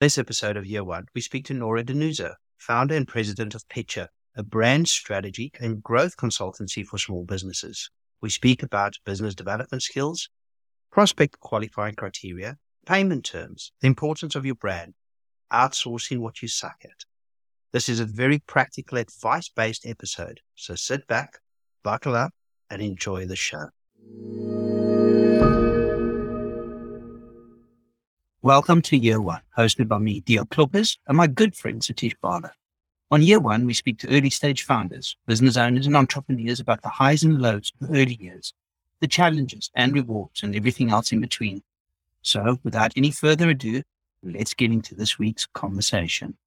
This episode of Year One, we speak to Nora DiNuzzo, founder and president of Pitcher, a brand strategy and growth consultancy for small businesses. We speak about business development skills, prospect qualifying criteria, payment terms, the importance of your brand, outsourcing what you suck at. This is a very practical advice based episode. So sit back, buckle up, and enjoy the show. Welcome to Year One, hosted by me, Dio Kloppers, and my good friend Satish Bala. On Year One, we speak to early stage founders, business owners, and entrepreneurs about the highs and lows of early years, the challenges and rewards, and everything else in between. So, without any further ado, let's get into this week's conversation.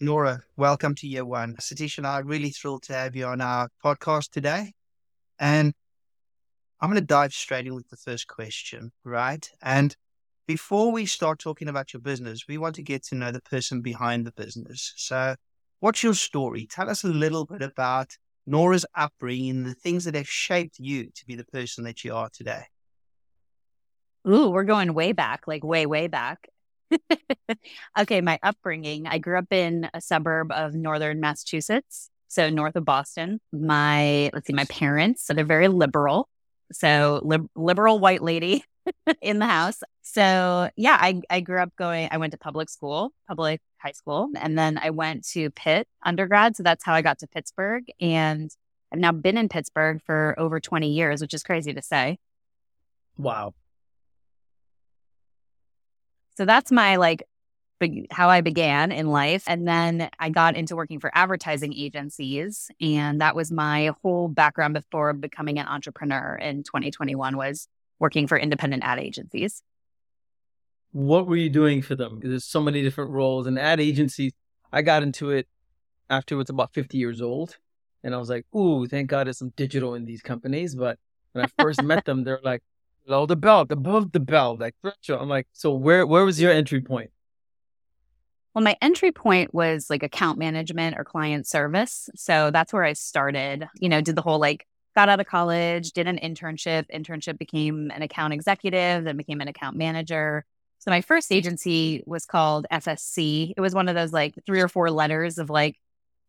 Nora, welcome to Year One. Satish and I are really thrilled to have you on our podcast today. And I'm going to dive straight in with the first question, right? And before we start talking about your business, we want to get to know the person behind the business. So, what's your story? Tell us a little bit about Nora's upbringing, the things that have shaped you to be the person that you are today. Ooh, we're going way back, like way, way back. okay, my upbringing. I grew up in a suburb of northern Massachusetts, so north of Boston. My, let's see, my parents, so they're very liberal. So lib- liberal white lady in the house. So yeah, I, I grew up going, I went to public school, public high school, and then I went to Pitt undergrad. So that's how I got to Pittsburgh. And I've now been in Pittsburgh for over 20 years, which is crazy to say. Wow. So that's my like how I began in life. And then I got into working for advertising agencies. And that was my whole background before becoming an entrepreneur in 2021 was working for independent ad agencies. What were you doing for them? There's so many different roles and ad agencies. I got into it after it was about 50 years old. And I was like, ooh, thank God there's some digital in these companies. But when I first met them, they're like, below the belt, above the belt, like threshold. I'm like, so where where was your entry point? Well, my entry point was like account management or client service. So that's where I started, you know, did the whole like got out of college, did an internship, internship became an account executive, then became an account manager. So my first agency was called FSC. It was one of those like three or four letters of like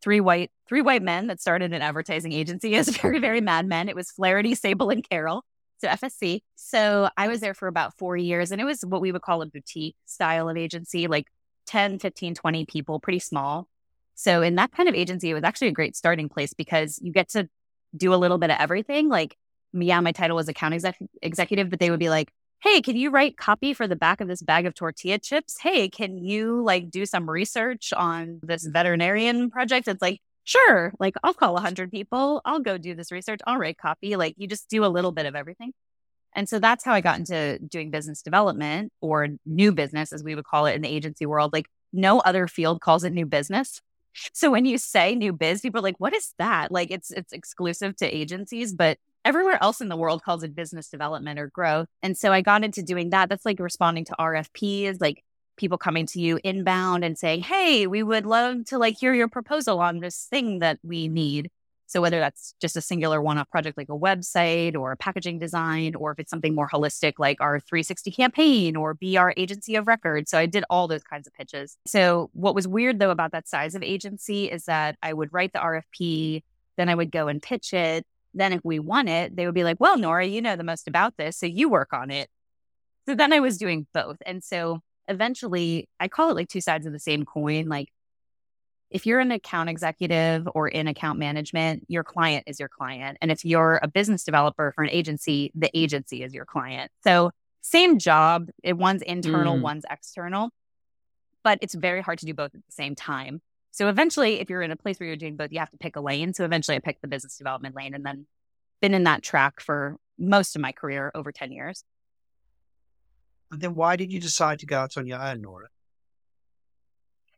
three white three white men that started an advertising agency as very very mad men. It was Flaherty, Sabol, and Carroll. So FSC. So I was there for about four years, and it was what we would call a boutique style of agency, like 10, 15, 20 people, pretty small. So in that kind of agency, it was actually a great starting place because you get to do a little bit of everything. Like, yeah, my title was account exec- executive, but they would be like, hey, can you write copy for the back of this bag of tortilla chips? Hey, can you like do some research on this veterinarian project? It's like, sure, like I'll call 100 people. I'll go do this research. I'll write copy. Like you just do a little bit of everything. And so that's how I got into doing business development or new business, as we would call it in the agency world. Like no other field calls it new business. So when you say new biz, people are like, what is that? Like it's it's exclusive to agencies, but everywhere else in the world calls it business development or growth. And so I got into doing that. That's like responding to RFPs, like people coming to you inbound and saying, Hey, we would love to like hear your proposal on this thing that we need. So whether that's just a singular one-off project like a website or a packaging design, or if it's something more holistic like our 360 campaign or be our agency of record. So I did all those kinds of pitches. So what was weird though about that size of agency is that I would write the RFP, then I would go and pitch it. Then if we won it, they would be like, well, Nora, you know the most about this. So you work on it. So then I was doing both. And so eventually I call it like two sides of the same coin. Like if you're an account executive or in account management, your client is your client. And if you're a business developer for an agency, the agency is your client. So, same job, it one's internal, mm. one's external, but it's very hard to do both at the same time. So, eventually, if you're in a place where you're doing both, you have to pick a lane. So, eventually, I picked the business development lane and then been in that track for most of my career over 10 years. But then, why did you decide to go out on your own, Nora?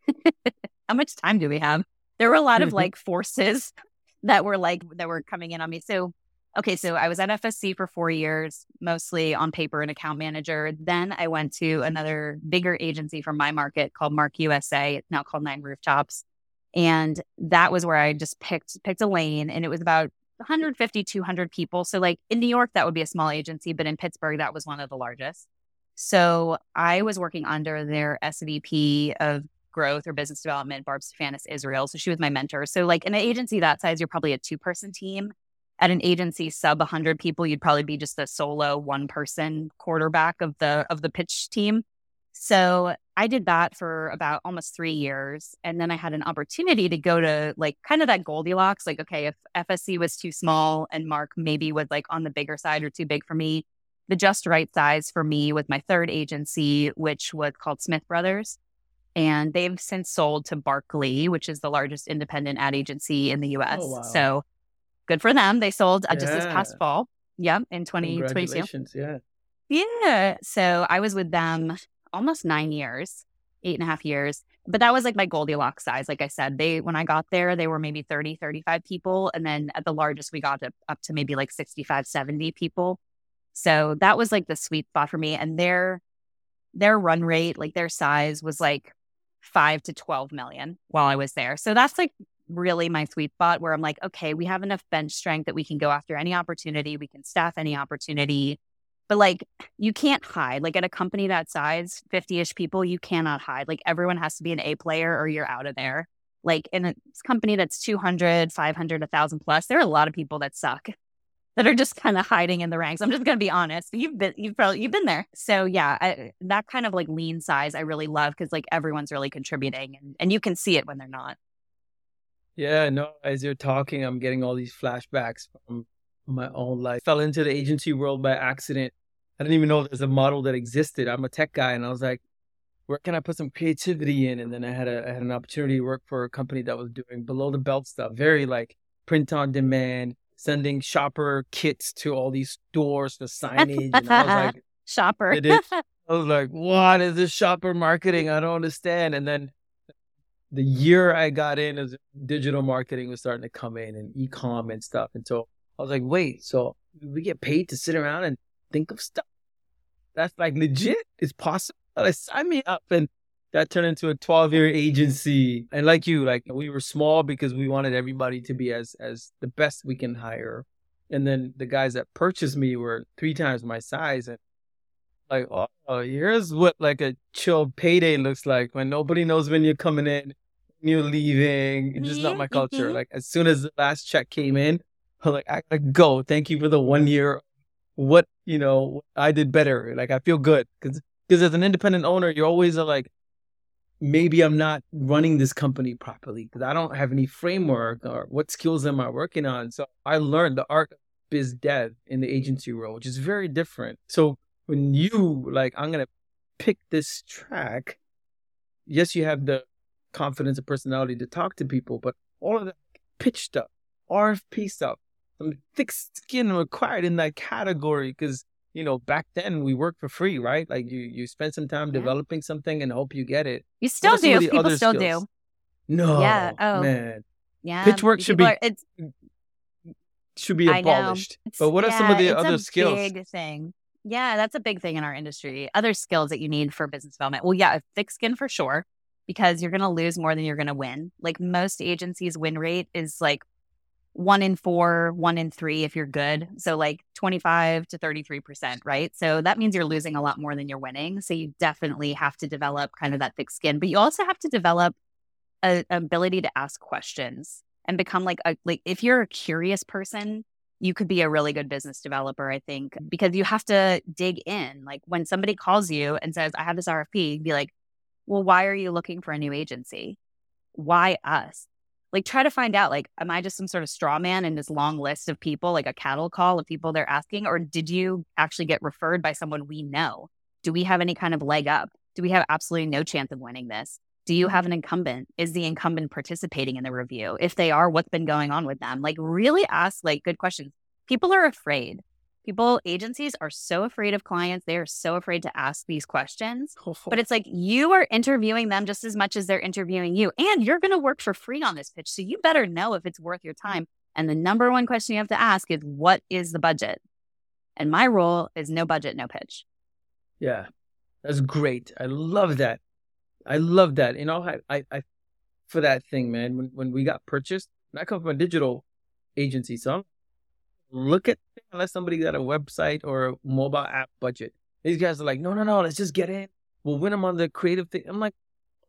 how much time do we have? There were a lot of mm-hmm. like forces that were like that were coming in on me. So okay, so I was at FSC for four years, mostly on paper and account manager. Then I went to another bigger agency from my market called MARC USA. It's now called Nine Rooftops. And that was where I just picked picked a lane and it was about 150, 200 people. So like in New York, that would be a small agency, but in Pittsburgh, that was one of the largest. So I was working under their SVP of growth or business development, Barb Stefanis Israel. So she was my mentor. So like in an agency that size, you're probably a two person team. At an agency sub 100 people, you'd probably be just a solo one person quarterback of the of the pitch team. So I did that for about almost three years. And then I had an opportunity to go to like kind of that Goldilocks, like, okay, if FSC was too small and MARC maybe was like on the bigger side or too big for me, the just right size for me with my third agency, which was called Smith Brothers. And they've since sold to Barkley, which is the largest independent ad agency in the US. Oh, wow. So good for them. They sold uh, just this past fall. Yep, in 2022. Yeah. Yeah. So I was with them almost nine years, eight and a half years. But that was like my Goldilocks size. Like I said, they, when I got there, they were maybe 30, 35 people. And then at the largest, we got up, up to maybe like 65, 70 people. So that was like the sweet spot for me. And their, their run rate, like their size was like five to 12 million while I was there. So that's like really my sweet spot where I'm like, okay, we have enough bench strength that we can go after any opportunity, we can staff any opportunity. But like, you can't hide. Like at a company that size, 50 ish people, you cannot hide. Like everyone has to be an A player or you're out of there. Like in a company that's 200, 500, 1,000 plus, there are a lot of people that suck that are just kind of hiding in the ranks. I'm just going to be honest. You've been, you've probably, you've been there. So yeah, I, that kind of like lean size, I really love because like everyone's really contributing and, and you can see it when they're not. Yeah, no, as you're talking, I'm getting all these flashbacks from my own life. Fell into the agency world by accident. I didn't even know there's a model that existed. I'm a tech guy and I was like, where can I put some creativity in? And then I had a I had an opportunity to work for a company that was doing below the belt stuff, very like print on demand, sending shopper kits to all these stores for signage. And I was like, shopper. I was like, what is this shopper marketing? I don't understand. And then the year I got in as digital marketing was starting to come in and e-com and stuff. And so I was like, wait, so we get paid to sit around and think of stuff? That's like legit? It's possible? Like, sign me up. And that turned into a 12 year agency. And like you, like we were small because we wanted everybody to be as, as the best we can hire. And then the guys that purchased me were three times my size. And like, oh, here's what like a chill payday looks like when nobody knows when you're coming in you're leaving. It's just not my culture. Mm-hmm. Like as soon as the last check came in, I'm like, I gotta go. Thank you for the one year. What you know, I did better. Like I feel good because because as an independent owner, you're always like, maybe I'm not running this company properly because I don't have any framework or what skills am I working on. So I learned the art of biz dev in the agency role, which is very different. So when you like, I'm gonna pick this track. Yes, you have the confidence and personality to talk to people, but all of the pitch stuff, RFP stuff, some thick skin required in that category because you know back then we worked for free, right? Like you you spend some time yeah. developing something and hope you get it. You still do. People still skills? do. No, yeah. Oh, man. Yeah. Pitch work should be. Are, it's, should be abolished. But what yeah, are some of the other skills? Big thing. Yeah, that's a big thing in our industry. Other skills that you need for business development. Well, yeah, thick skin for sure because you're going to lose more than you're going to win. Like most agencies' win rate is like one in four, one in three if you're good. So like 25 to 33%, right? So that means you're losing a lot more than you're winning. So you definitely have to develop kind of that thick skin, but you also have to develop an ability to ask questions and become like a, like if you're a curious person, you could be a really good business developer, I think, because you have to dig in. Like when somebody calls you and says, I have this RFP, be like, well, why are you looking for a new agency? Why us? Like, try to find out, like, am I just some sort of straw man in this long list of people, like a cattle call of people they're asking? Or did you actually get referred by someone we know? Do we have any kind of leg up? Do we have absolutely no chance of winning this? Do you have an incumbent? Is the incumbent participating in the review? If they are, what's been going on with them? Like, really ask like good questions. People are afraid people agencies are so afraid of clients they are so afraid to ask these questions but it's like you are interviewing them just as much as they're interviewing you and you're going to work for free on this pitch so you better know if it's worth your time and the number one question you have to ask is what is the budget? And my role is no budget no pitch. Yeah that's great i love that i love that you know i i, I for that thing man when, when we got purchased i come from a digital agency so I'm look at unless somebody got a website or a mobile app budget. These guys are like, no, no, no, let's just get in. We'll win them on the creative thing. I'm like,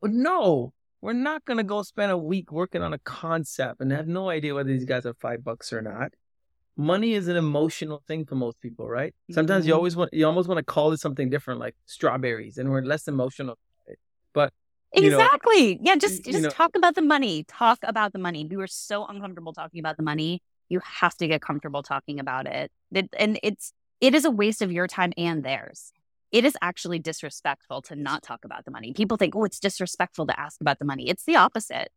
no, we're not going to go spend a week working on a concept and have no idea whether these guys are five bucks or not. Money is an emotional thing for most people, right? Sometimes you Mhm. always want, you almost want to call it something different, like strawberries, and we're less emotional. it. But you know, Exactly. yeah, just you just know- talk about the money. Talk about the money. We were so uncomfortable talking about the money. You have to get comfortable talking about it. it. And it's it is a waste of your time and theirs. It is actually disrespectful to not talk about the money. People think, oh, it's disrespectful to ask about the money. It's the opposite.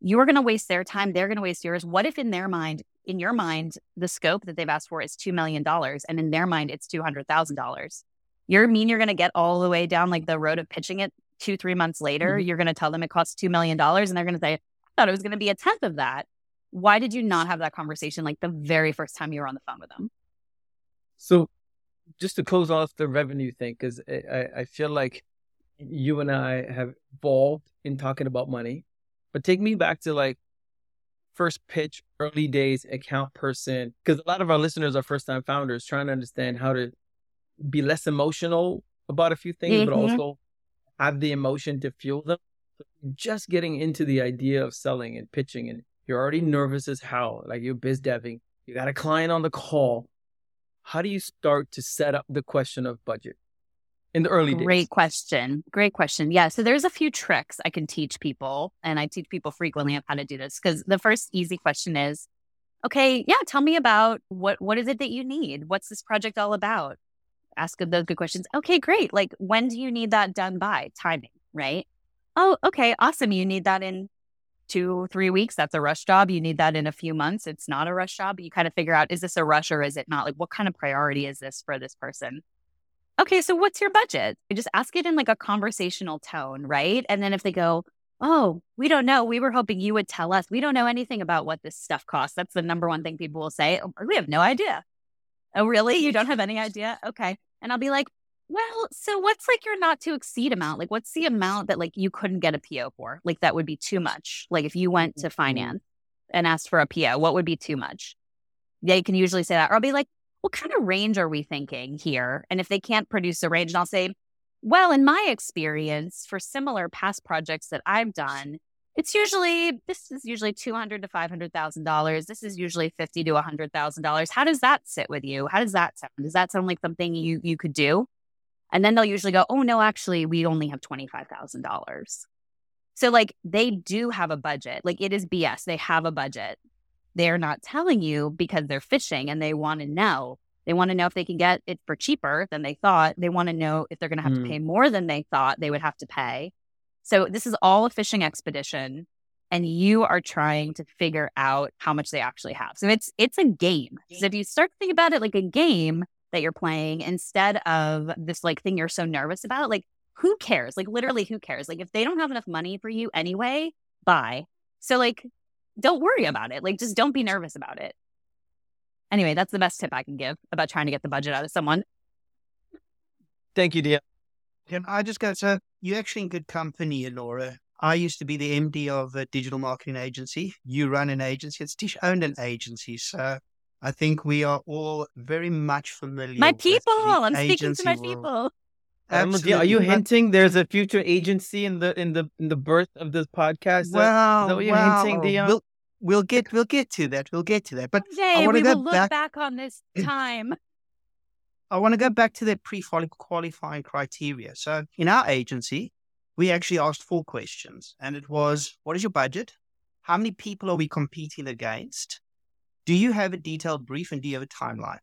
You're going to waste their time. They're going to waste yours. What if in their mind, in your mind, the scope that they've asked for is $2 million and in their mind, it's $200,000? You're mean you're going to get all the way down like the road of pitching it two, three months later, mm-hmm. you're going to tell them it costs $2 million and they're going to say, I thought it was going to be a tenth of that. Why did you not have that conversation like the very first time you were on the phone with them? So, just to close off the revenue thing, because I, I- feel like you and I have evolved in talking about money, but take me back to like first pitch, early days, account person, because a lot of our listeners are first time founders trying to understand how to be less emotional about a few things, but Mhm. also have the emotion to fuel them. Just getting into the idea of selling and pitching, and you're already nervous as hell, like you're biz deving, you got a client on the call how do you start to set up the question of budget in the early Great days? Great question. Great question. Yeah. So there's a few tricks I can teach people, and I teach people frequently on how to do this. Because the first easy question is, okay, yeah, tell me about what what is it that you need? What's this project all about? Ask those good questions. Okay, great. Like when do you need that done by? Timing, right? Oh, okay, awesome. You need that in two, three weeks. That's a rush job. You need that in a few months. It's not a rush job. You kind of figure out is this a rush or is it not? Like what kind of priority is this for this person? okay, so what's your budget? You just ask it in like a conversational tone, right? And then if they go, oh, we don't know, we were hoping you would tell us. We don't know anything about what this stuff costs. That's the number one thing people will say. "Oh, we have no idea. Oh, really? You don't have any idea? Okay. And I'll be like, well, so what's like your not to exceed amount? Like, what's the amount that like you couldn't get a PO for? Like, that would be too much. Like, if you went to mm-hmm. finance and asked for a PO, what would be too much? They can usually say that. Or I'll be like, what kind of range are we thinking here? And if they can't produce a range, and I'll say, well, in my experience, for similar past projects that I've done, it's usually this is usually two hundred to five hundred thousand dollars. This is usually fifty to a hundred thousand dollars. How does that sit with you? How does that sound? Does that sound like something you you could do? And then they'll usually go, oh no, actually, we only have twenty five thousand dollars. So like they do have a budget. Like it is BS. They have a budget. They're not telling you because they're fishing and they want to know. They want to know if they can get it for cheaper than they thought. They want to know if they're going to have Mm. to pay more than they thought they would have to pay. So this is all a fishing expedition and you are trying to figure out how much they actually have. So it's it's a game. So if you start to think about it like a game that you're playing instead of this like thing you're so nervous about, like who cares? Like literally who cares? Like if they don't have enough money for you anyway, bye. So like don't worry about it. Like just don't be nervous about it. Anyway, that's the best tip I can give about trying to get the budget out of someone. Thank you, dear. Can I just go? So you're actually in good company, Laura. I used to be the MD of a digital marketing agency. You run an agency. Satish owned an agency. So I think we are all very much familiar. My with people. the I'm speaking to my world. people. Dia, are you hinting there's a future agency in the in the in the birth of this podcast? Is that- Well, that what you're well, hinting, Dion? We'll, we'll get we'll get to that. We'll get to that. But Jay, wanna we go will look back- back on this time. I want to go back to that pre-qualifying criteria. So in our agency, we actually asked four questions, and it was: What is your budget? How many people are we competing against? Do you have a detailed brief, and do you have a timeline?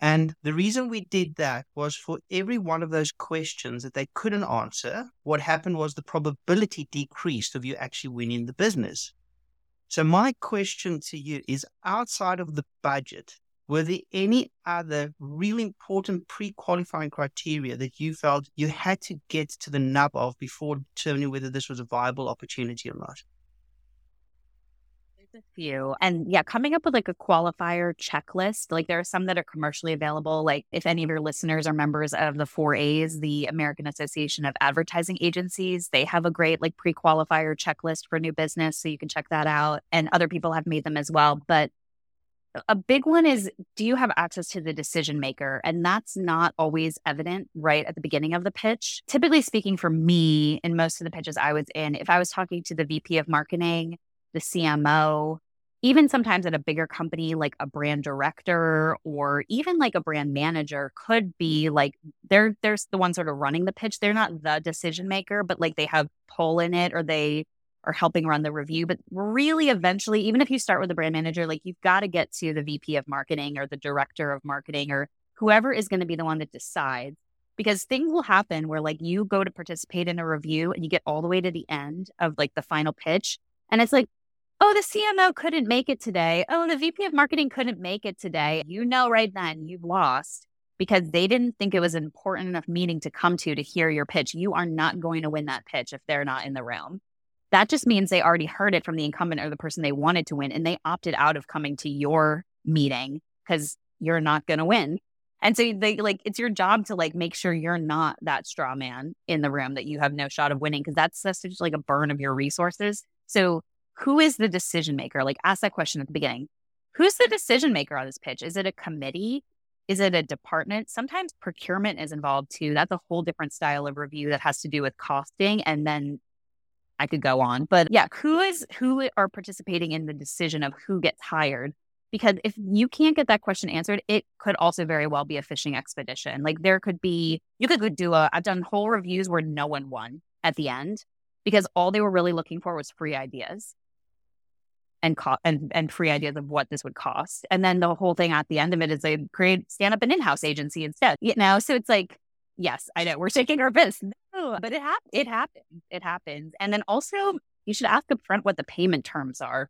And the reason we did that was for every one of those questions that they couldn't answer, what happened was the probability decreased of you actually winning the business. So my question to you is outside of the budget, were there any other really important pre-qualifying criteria that you felt you had to get to the nub of before determining whether this was a viable opportunity or not? A few. And yeah, coming up with like a qualifier checklist. Like there are some that are commercially available. Like if any of your listeners are members of the 4As, the American Association of Advertising Agencies, they have a great like pre-qualifier checklist for new business. So you can check that out. And other people have made them as well. But a big one is do you have access to the decision maker? And that's not always evident right at the beginning of the pitch. Typically speaking, for me, in most of the pitches I was in, if I was talking to the VP of marketing, the CMO, even sometimes at a bigger company like a brand director or even like a brand manager could be like they're there's the one sort of running the pitch. They're not the decision maker but like they have pull in it or they are helping run the review. But really eventually even if you start with a brand manager like you've got to get to the VP of marketing or the director of marketing or whoever is going to be the one that decides. Because things will happen where like you go to participate in a review and you get all the way to the end of like the final pitch and it's like oh, the CMO couldn't make it today. Oh, the VP of marketing couldn't make it today. You know, right then you've lost because they didn't think it was an important enough meeting to come to to hear your pitch. You are not going to win that pitch if they're not in the room. That just means they already heard it from the incumbent or the person they wanted to win and they opted out of coming to your meeting because you're not going to win. And so they like it's your job to like make sure you're not that straw man in the room that you have no shot of winning because that's, that's just like a burn of your resources. So who is the decision maker? Like ask that question at the beginning. Who's the decision maker on this pitch? Is it a committee? Is it a department? Sometimes procurement is involved too. That's a whole different style of review that has to do with costing and then I could go on. But yeah, who is who are participating in the decision of who gets hired? Because if you can't get that question answered, it could also very well be a fishing expedition. Like there could be, you could do a, I've done whole reviews where no one won at the end because all they were really looking for was free ideas and co- and and free ideas of what this would cost. And then the whole thing at the end of it is they create stand up an in-house agency instead. You know, so it's like, yes, I know we're shaking our fists. No, but it hap- it happens. It happens. And then also you should ask up front what the payment terms are.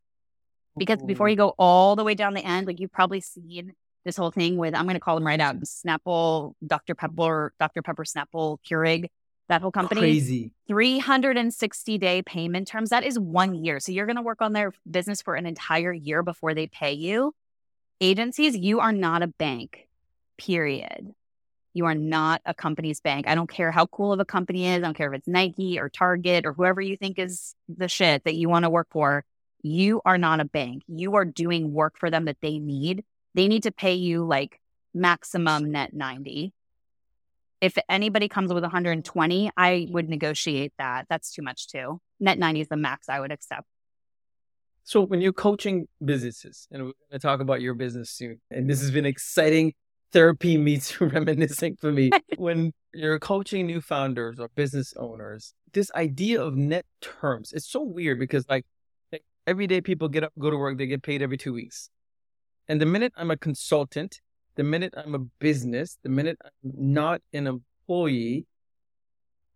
Because before you go all the way down the end, like you've probably seen this whole thing with I'm gonna call them right out, Snapple, Dr. Pepper, Dr. Pepper Snapple Keurig that whole company. Crazy. 360 day payment terms. That is one year. So you're going to work on their business for an entire year before they pay you. Agencies, you are not a bank, period. You are not a company's bank. I don't care how cool of a company is. I don't care if it's Nike or Target or whoever you think is the shit that you want to work for. You are not a bank. You are doing work for them that they need. They need to pay you like maximum net 90 if anybody comes with 120, I would negotiate that. That's too much too. Net 90 is the max I would accept. So when you're coaching businesses, and we're going to talk about your business soon, and this has been exciting therapy meets reminiscing for me. when you're coaching new founders or business owners, this idea of net terms, it's so weird because like, like every day people get up, go to work, they get paid every two weeks. And the minute I'm a consultant the minute I'm a business, the minute I'm not an employee,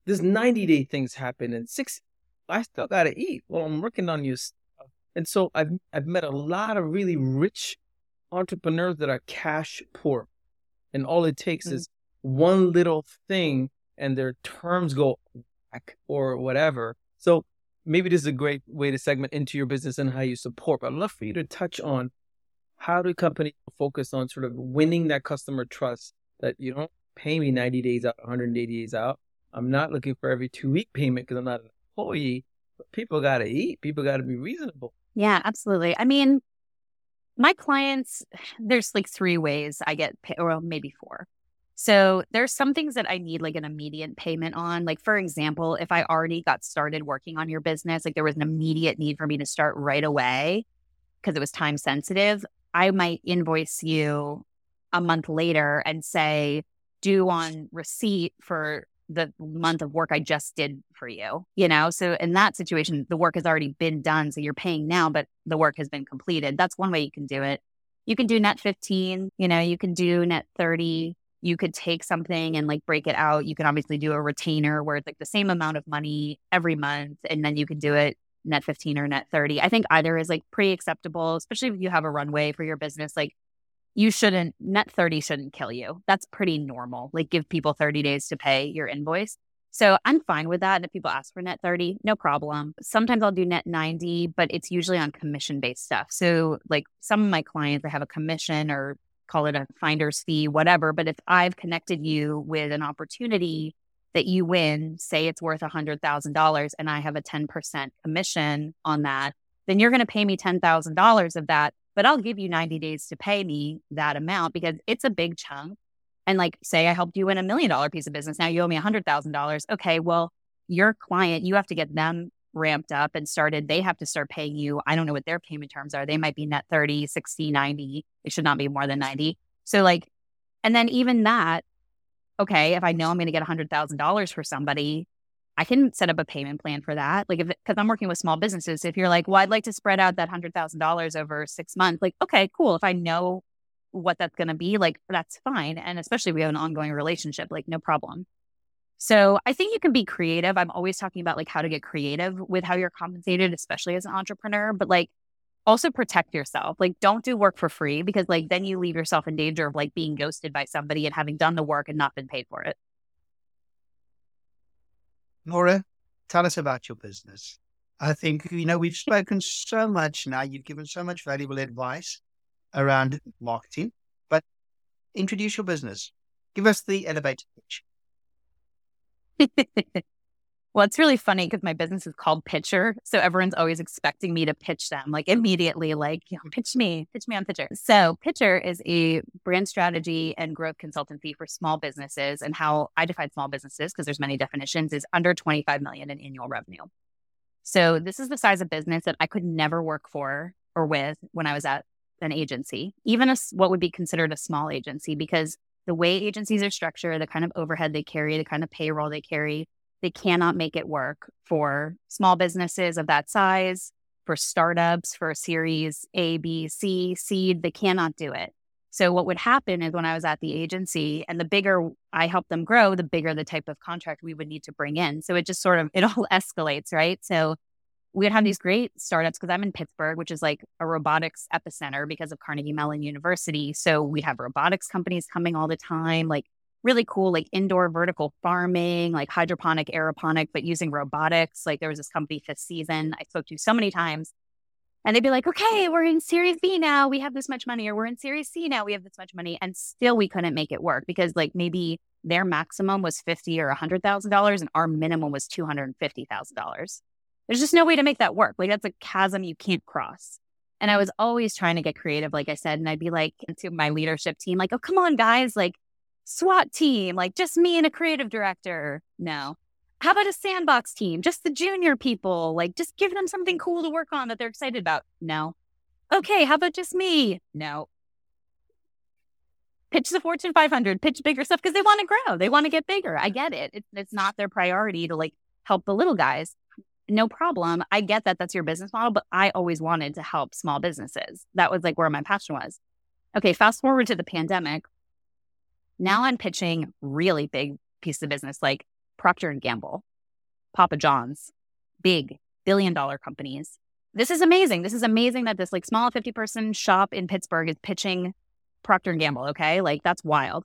this 90 day things happen and six, I still got to eat while I'm working on your stuff. And so I've, I've met a lot of really rich entrepreneurs that are cash poor. And all it takes mm-hmm. is one little thing and their terms go back or whatever. So maybe this is a great way to segment into your business and how you support. But I'd love for you to touch on how do companies focus on sort of winning that customer trust that you don't pay me 90 days out, 180 days out. I'm not looking for every two week payment because I'm not an employee, but people got to eat. People got to be reasonable. Yeah, absolutely. I mean, my clients, there's like three ways I get paid, or maybe four. So there's some things that I need like an immediate payment on. Like, for example, if I already got started working on your business, like there was an immediate need for me to start right away because it was time sensitive, I might invoice you a month later and say, due on receipt for the month of work I just did for you, you know? So in that situation, the work has already been done. So you're paying now, but the work has been completed. That's one way you can do it. You can do net 15, you know, you can do net 30. You could take something and like break it out. You can obviously do a retainer where it's like the same amount of money every month. And then you can do it net 15 or net 30. I think either is like pretty acceptable, especially if you have a runway for your business. Like you shouldn't, net 30 shouldn't kill you. That's pretty normal. Like give people 30 days to pay your invoice. So I'm fine with that. And if people ask for net 30, no problem. Sometimes I'll do net 90, but it's usually on commission based stuff. So like some of my clients, I have a commission or call it a finder's fee, whatever. But if I've connected you with an opportunity that you win, say it's worth $100,000 and I have a 10% commission on that, then you're going to pay me $10,000 of that but I'll give you 90 days to pay me that amount because it's a big chunk. And like, say I helped you win a million dollar piece of business. Now you owe me a hundred thousand dollars. Okay. Well, your client, you have to get them ramped up and started. They have to start paying you. I don't know what their payment terms are. They might be net 30, 60, 90. It should not be more than 90. So like, and then even that, okay, if I know I'm going to get a hundred thousand dollars for somebody, I can set up a payment plan for that. Like, if because I'm working with small businesses, if you're like, well, I'd like to spread out that hundred thousand dollars over six months, like, okay, cool. If I know what that's going to be, like, that's fine. And especially we have an ongoing relationship, like, no problem. So I think you can be creative. I'm always talking about like how to get creative with how you're compensated, especially as an entrepreneur, but like also protect yourself. Like don't do work for free because like then you leave yourself in danger of like being ghosted by somebody and having done the work and not been paid for it. Nora, tell us about your business. I think, you know, we've spoken so much now. You've given so much valuable advice around marketing, but introduce your business. Give us the elevator pitch. well, it's really funny because my business is called Pitcher. So everyone's always expecting me to pitch them like immediately, like, you know, mm-hmm. pitch me, pitch me on Pitcher. So Pitcher is a brand strategy and growth consultancy for small businesses. And how I define small businesses, because there's many definitions, is under 25 million in annual revenue. So this is the size of business that I could never work for or with when I was at an agency, even a, what would be considered a small agency, because the way agencies are structured, the kind of overhead they carry, the kind of payroll they carry, they cannot make it work for small businesses of that size, for startups, for series A, B, C, seed. They cannot do it. So what would happen is when I was at the agency and the bigger I helped them grow, the bigger the type of contract we would need to bring in. So it just sort of it all escalates, right? So we would have these great startups because I'm in Pittsburgh, which is like a robotics epicenter because of Carnegie Mellon University. So we'd have robotics companies coming all the time, like really cool, like indoor vertical farming, like hydroponic, aeroponic, but using robotics. Like there was this company fifth season I spoke to so many times. And they'd be like, okay, we're in Series B now. We have this much money, or we're in Series C now. We have this much money. And still we couldn't make it work because like maybe their maximum was fifty or a hundred thousand dollars and our minimum was two hundred and fifty thousand dollars. There's just no way to make that work. Like that's a chasm you can't cross. And I was always trying to get creative, like I said, and I'd be like to my leadership team, like, oh, come on, guys, like SWAT team, like just me and a creative director. No. How about a sandbox team? Just the junior people, like just give them something cool to work on that they're excited about. No. Okay, how about just me? No. Pitch the Fortune 500, pitch bigger stuff because they want to grow. They want to get bigger. I get it. It's, it's not their priority to like help the little guys no problem. I get that that's your business model, but I always wanted to help small businesses. That was like where my passion was. Okay, fast forward to the pandemic. Now I'm pitching really big pieces of business like Procter and Gamble, Papa John's, big billion dollar companies. This is amazing. This is amazing that this like small 50 person shop in Pittsburgh is pitching Procter and Gamble, okay? Like that's wild.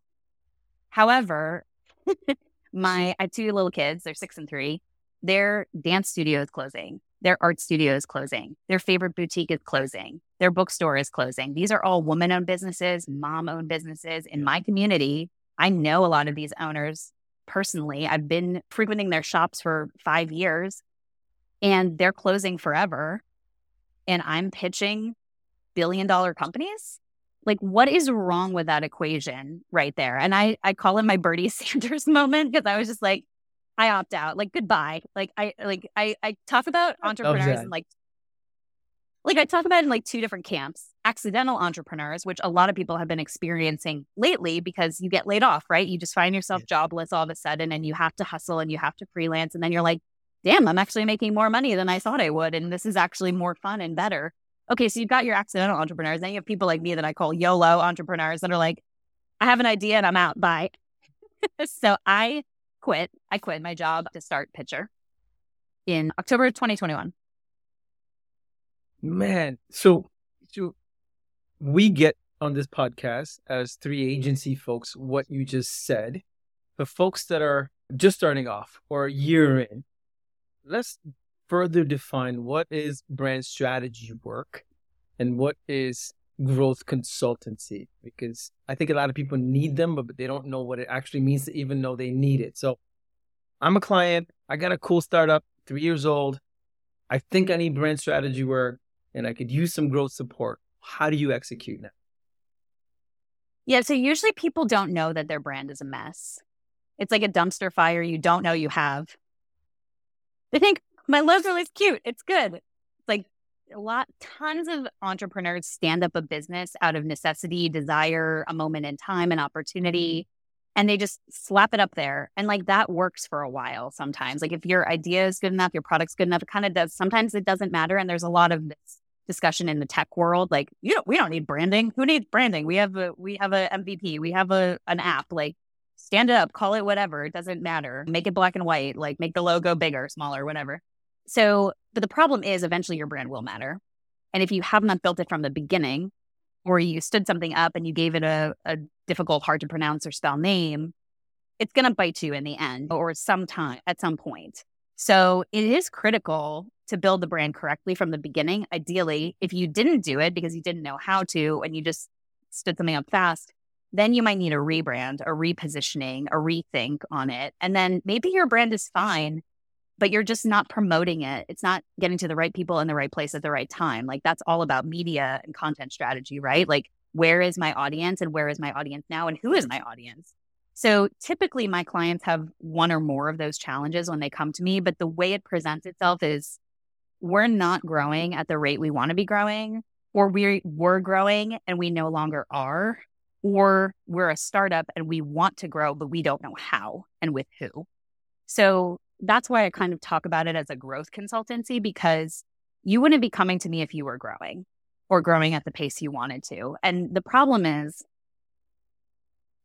However, my I have two little kids, they're 6 and 3 their dance studio is closing, their art studio is closing, their favorite boutique is closing, their bookstore is closing. These are all woman owned businesses, mom owned businesses. In my community, I know a lot of these owners personally. I've been frequenting their shops for five years and they're closing forever. And I'm pitching billion dollar companies. Like, what is wrong with that equation right there? And I, I call it my Bernie Sanders moment because I was just like, I opt out. Like goodbye. Like I like I I talk about oh, entrepreneurs and like like I talk about in like two different camps. Accidental entrepreneurs, which a lot of people have been experiencing lately because you get laid off, right? You just find yourself yeah. jobless all of a sudden and you have to hustle and you have to freelance and then you're like, "Damn, I'm actually making more money than I thought I would and this is actually more fun and better." Okay, so you've got your accidental entrepreneurs, then you have people like me that I call YOLO entrepreneurs that are like, "I have an idea and I'm out. Bye." so I quit. I quit my job to start Pitcher in October 2021. Man, so so we get on this podcast as three agency folks what you just said. The folks that are just starting off or a year in, let's further define what is brand strategy work and what is growth consultancy because I think a lot of people need them, but they don't know what it actually means to even know they need it. So I'm a client. I got a cool startup, three years old. I think I need brand strategy work and I could use some growth support. How do you execute now? Yeah, so usually people don't know that their brand is a mess. It's like a dumpster fire you don't know you have. They think my logo is cute. It's good. A lot, tons of entrepreneurs stand up a business out of necessity, desire, a moment in time, an mm-hmm. opportunity, and they just slap it up there. And like that works for a while sometimes. Like if your idea is good enough, your product's good enough, it kind of does. Sometimes it doesn't matter. And there's a lot of this discussion in the tech world. Like you don't, we don't need branding. Who needs branding? We have a, we have a MVP. We have a, an app. Like stand it up, call it whatever. It doesn't matter. Make it black and white. Like make the logo bigger, smaller, whatever. So, but the problem is eventually your brand will matter. And if you have not built it from the beginning, or you stood something up and you gave it a, a difficult, hard to pronounce or spell name, it's going to bite you in the end or sometime at some point. So it is critical to build the brand correctly from the beginning. Ideally, if you didn't do it because you didn't know how to and you just stood something up fast, then you might need a rebrand, a repositioning, a rethink on it. And then maybe your brand is fine, but you're just not promoting it. It's not getting to the right people in the right place at the right time. Like that's all about media and content strategy, right? Like where is my audience and where is my audience now and who is my audience? So typically my clients have one or more of those challenges when they come to me, but the way it presents itself is we're not growing at the rate we want to be growing, or we were growing and we no longer are, or we're a startup and we want to grow, but we don't know how and with who. So that's why I kind of talk about it as a growth consultancy because you wouldn't be coming to me if you were growing or growing at the pace you wanted to. And the problem is,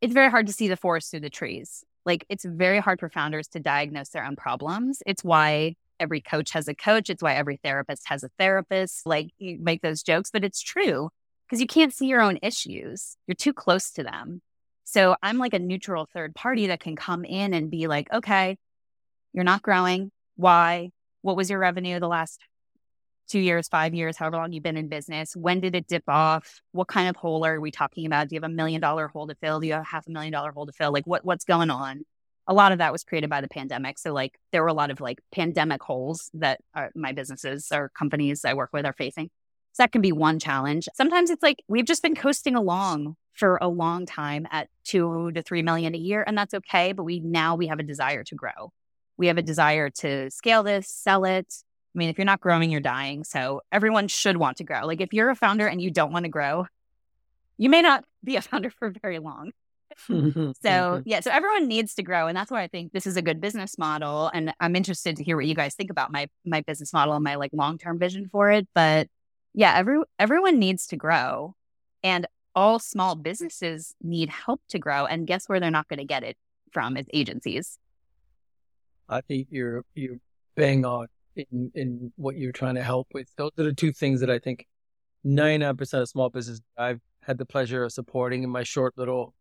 it's very hard to see the forest through the trees. Like, it's very hard for founders to diagnose their own problems. It's why every coach has a coach. It's why every therapist has a therapist. Like, you make those jokes, but it's true because you can't see your own issues. You're too close to them. So I'm like a neutral third party that can come in and be like, okay, you're not growing. Why? What was your revenue the last two years, five years, however long you've been in business? When did it dip off? What kind of hole are we talking about? Do you have a million dollar hole to fill? Do you have a half a million dollar hole to fill? Like what what's going on? A lot of that was created by the pandemic. So like there were a lot of like pandemic holes that are, my businesses or companies I work with are facing. So that can be one challenge. Sometimes it's like we've just been coasting along for a long time at two to three million a year, and that's okay. But we now we have a desire to grow we have a desire to scale this, sell it. I mean, if you're not growing, you're dying. So everyone should want to grow. Like if you're a founder and you don't want to grow, you may not be a founder for very long. so yeah, so everyone needs to grow, and that's why I think this is a good business model. And I'm interested to hear what you guys think about my my business model and my like long term vision for it. But yeah, every everyone needs to grow, and all small businesses need help to grow. And guess where they're not going to get it from is agencies. I think you're you're bang on in in what you're trying to help with. Those are the two things that I think 99% of small business I've had the pleasure of supporting in my short little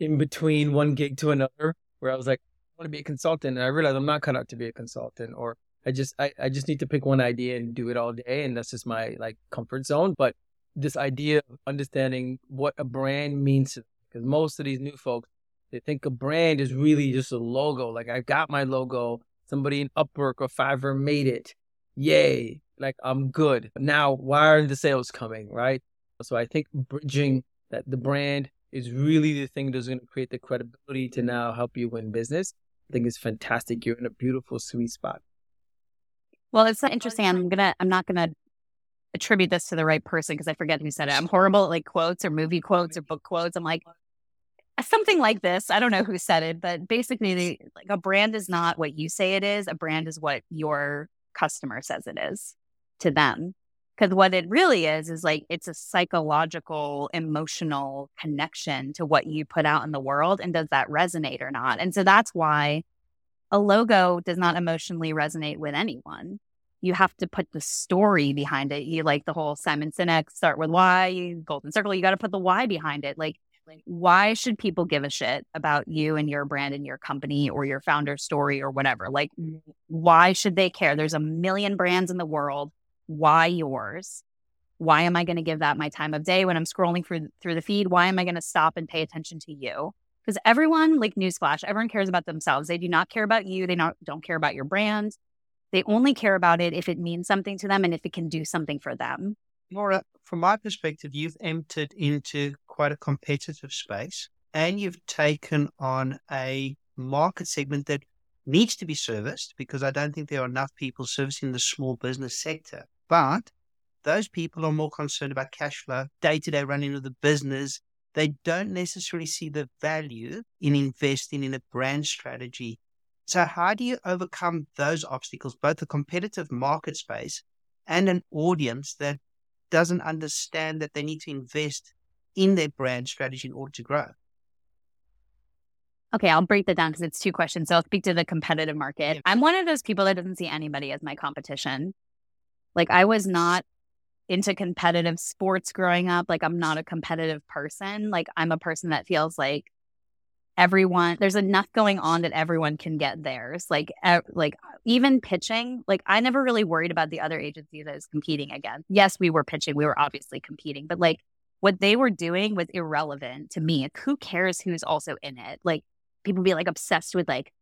in between one gig to another, where I was like, I want to be a consultant, and I realized I'm not cut out to be a consultant, or I just I, I just need to pick one idea and do it all day, and that's just my like comfort zone. But this idea of understanding what a brand means, to because most of these new folks they think a brand is really just a logo. Like I got my logo. Somebody in Upwork or Fiverr made it. Yay. Like I'm good. Now, why aren't the sales coming? Right. So I think bridging that the brand is really the thing that's going to create the credibility to now help you win business. I think it's fantastic. You're in a beautiful sweet spot. Well, it's interesting. I'm gonna. I'm not gonna attribute this to the right person because I forget who said it. I'm horrible at like quotes or movie quotes or book quotes. I'm like, something like this. I don't know who said it, but basically, like a brand is not what you say it is. A brand is what your customer says it is to them. Because what it really is, is like it's a psychological, emotional connection to what you put out in the world. And does that resonate or not? And so that's why a logo does not emotionally resonate with anyone. You have to put the story behind it. You like the whole Simon Sinek start with why, golden circle, you got to put the why behind it. Like why should people give a shit about you and your brand and your company or your founder story or whatever? Like, why should they care? There's a million brands in the world. Why yours? Why am I going to give that my time of day when I'm scrolling through through the feed? Why am I going to stop and pay attention to you? Because everyone, like newsflash, everyone cares about themselves. They do not care about you. They not don't care about your brand. They only care about it if it means something to them and if it can do something for them. Laura, from my perspective, you've entered into quite a competitive space and you've taken on a market segment that needs to be serviced because I don't think there are enough people servicing the small business sector. But those people are more concerned about cash flow, day to day running of the business. They don't necessarily see the value in investing in a brand strategy. So, how do you overcome those obstacles, both the competitive market space and an audience that doesn't understand that they need to invest in their brand strategy in order to grow? Okay, I'll break that down because it's two questions. So I'll speak to the competitive market. Yeah. I'm one of those people that doesn't see anybody as my competition. Like I was not into competitive sports growing up. Like I'm not a competitive person. Like I'm a person that feels like everyone there's enough going on that everyone can get theirs. Like like even pitching, like I never really worried about the other agencies I was competing against. Yes, we were pitching, we were obviously competing, but like what they were doing was irrelevant to me. Like, who cares who's also in it? Like people be like obsessed with like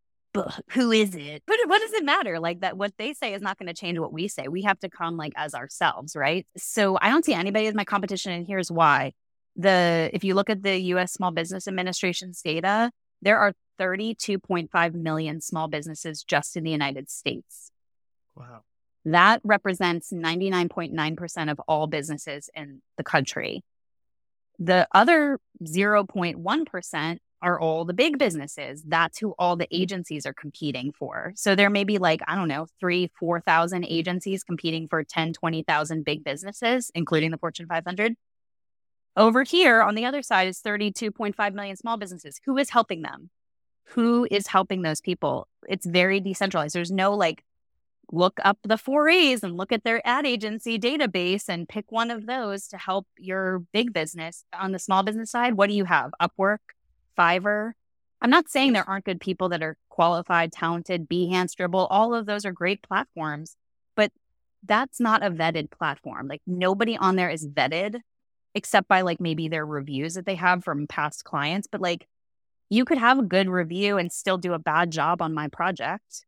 who is it? But what does it matter? Like that, what they say is not going to change what we say. We have to come like as ourselves, right? So I don't see anybody as my competition, and here's why. The if you look at the U.S. Small Business Administration's data, there are 32.5 million small businesses just in the United States. Wow. That represents 99.9% of all businesses in the country. The other 0.1% are all the big businesses. That's who all the mm. agencies are competing for. So there may be like, I don't know, three, 4,000 agencies competing for 10, 20,000 big businesses, including the Fortune 500. Over here on the other side is 32.5 million small businesses. Who is helping them? Who is helping those people? It's very decentralized. There's no like, look up the four A's and look at their ad agency database and pick one of those to help your big business. On the small business side, what do you have? Upwork, Fiverr. I'm not saying there aren't good people that are qualified, talented, Behance, Dribbble. All of those are great platforms, but that's not a vetted platform. Like nobody on there is vetted except by like maybe their reviews that they have from past clients. But like you could have a good review and still do a bad job on my project.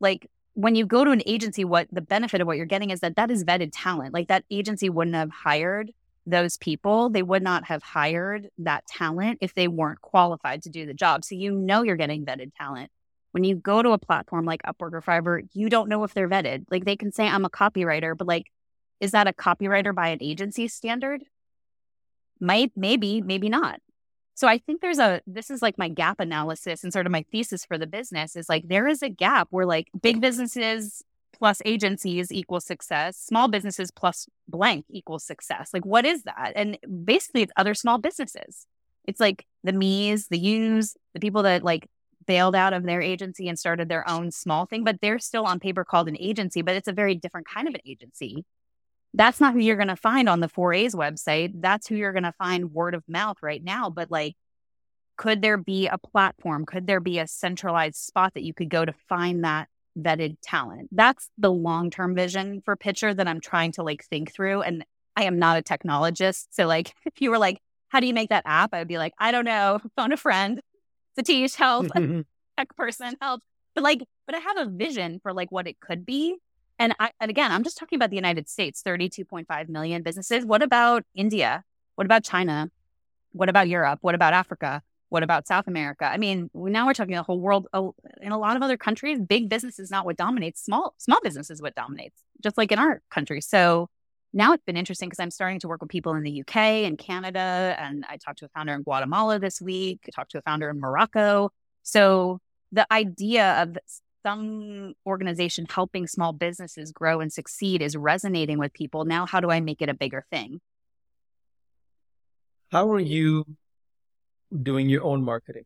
Like when you go to an agency, what the benefit of what you're getting is that that is vetted talent. Like that agency wouldn't have hired those people, they would not have hired that talent if they weren't qualified to do the job. So you know you're getting vetted talent. When you go to a platform like Upwork or Fiverr, you don't know if they're vetted. Like they can say I'm a copywriter, but like, is that a copywriter by an agency standard? Might, maybe, maybe not. So I think there's a this is like my gap analysis and sort of my thesis for the business is like there is a gap where like big businesses plus agencies equals success, small businesses plus blank equals success. Like, what is that? And basically, it's other small businesses. It's like the me's, the you's, the people that like bailed out of their agency and started their own small thing, but they're still on paper called an agency, but it's a very different kind of an agency. That's not who you're going to find on the 4A's website. That's who you're going to find word of mouth right now. But like, could there be a platform? Could there be a centralized spot that you could go to find that vetted talent. That's the long term vision for Pitcher that I'm trying to like think through. And I am not a technologist. So, like, if you were like, how do you make that app? I would be like, I don't know, phone a friend, Satish, help, mm-hmm. tech person, help. But like, but I have a vision for like what it could be. And I, and again, I'm just talking about the United States, 32.5 million businesses. What about India? What about China? What about Europe? What about Africa? What about South America? I mean, now we're talking the whole world. Oh, in a lot of other countries, big business is not what dominates. Small small business is what dominates, just like in our country. So now it's been interesting because I'm starting to work with people in the UK and Canada, and I talked to a founder in Guatemala this week. I talked to a founder in Morocco. So the idea of some organization helping small businesses grow and succeed is resonating with people. Now, how do I make it a bigger thing? How are you doing your own marketing?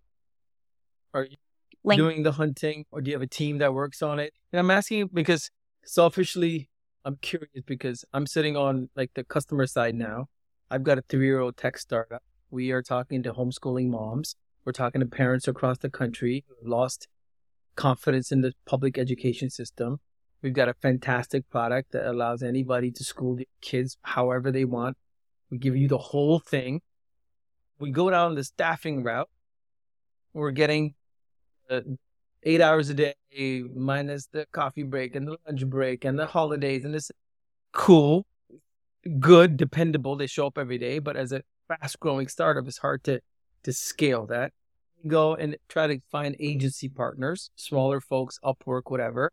Are you Link. doing the hunting or do you have a team that works on it? And I'm asking because selfishly, I'm curious because I'm sitting on like the customer side now. I've got a three year old tech startup. We are talking to homeschooling moms. We're talking to parents across the country who lost confidence in the public education system. We've got a fantastic product that allows anybody to school their kids however they want. We give you the whole thing we go down the staffing route. We're getting uh, eight hours a day minus the coffee break and the lunch break and the holidays and this cool good, dependable. They show up every day, but as a fast growing startup, it's hard to to scale that. Go and try to find agency partners, smaller folks, Upwork, whatever.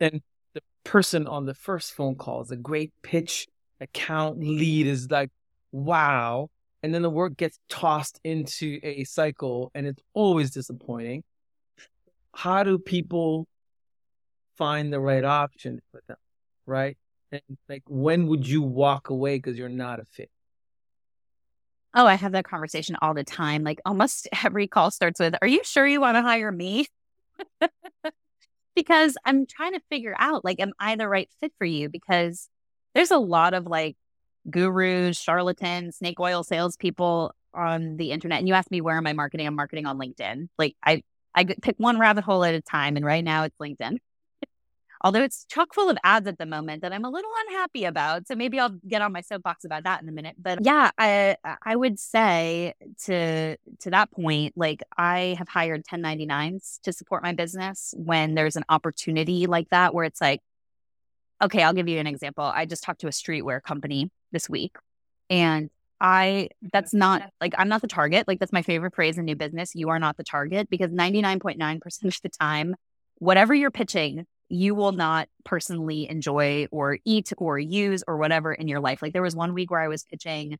And the person on the first phone call is a great pitch account lead is like, wow. And then the work gets tossed into a cycle and it's always disappointing. How do people find the right option for them? Right. And like, when would you walk away because you're not a fit? Oh, I have that conversation all the time. Like almost every call starts with, Are you sure you want to hire me? because I'm trying to figure out, like, am I the right fit for you? Because there's a lot of like gurus, charlatans, snake oil salespeople on the internet. And you ask me where am I marketing? I'm marketing on LinkedIn. Like I, I pick one rabbit hole at a time. And right now it's LinkedIn. Although it's chock full of ads at the moment that I'm a little unhappy about. So maybe I'll get on my soapbox about that in a minute. But yeah, I I would say to to that point, like I have hired 1099s to support my business when there's an opportunity like that where it's like, okay, I'll give you an example. I just talked to a streetwear company this week and I that's not like I'm not the target. Like that's my favorite phrase in new business. You are not the target because 99.9% of the time, whatever you're pitching, you will not personally enjoy or eat or use or whatever in your life. Like there was one week where I was pitching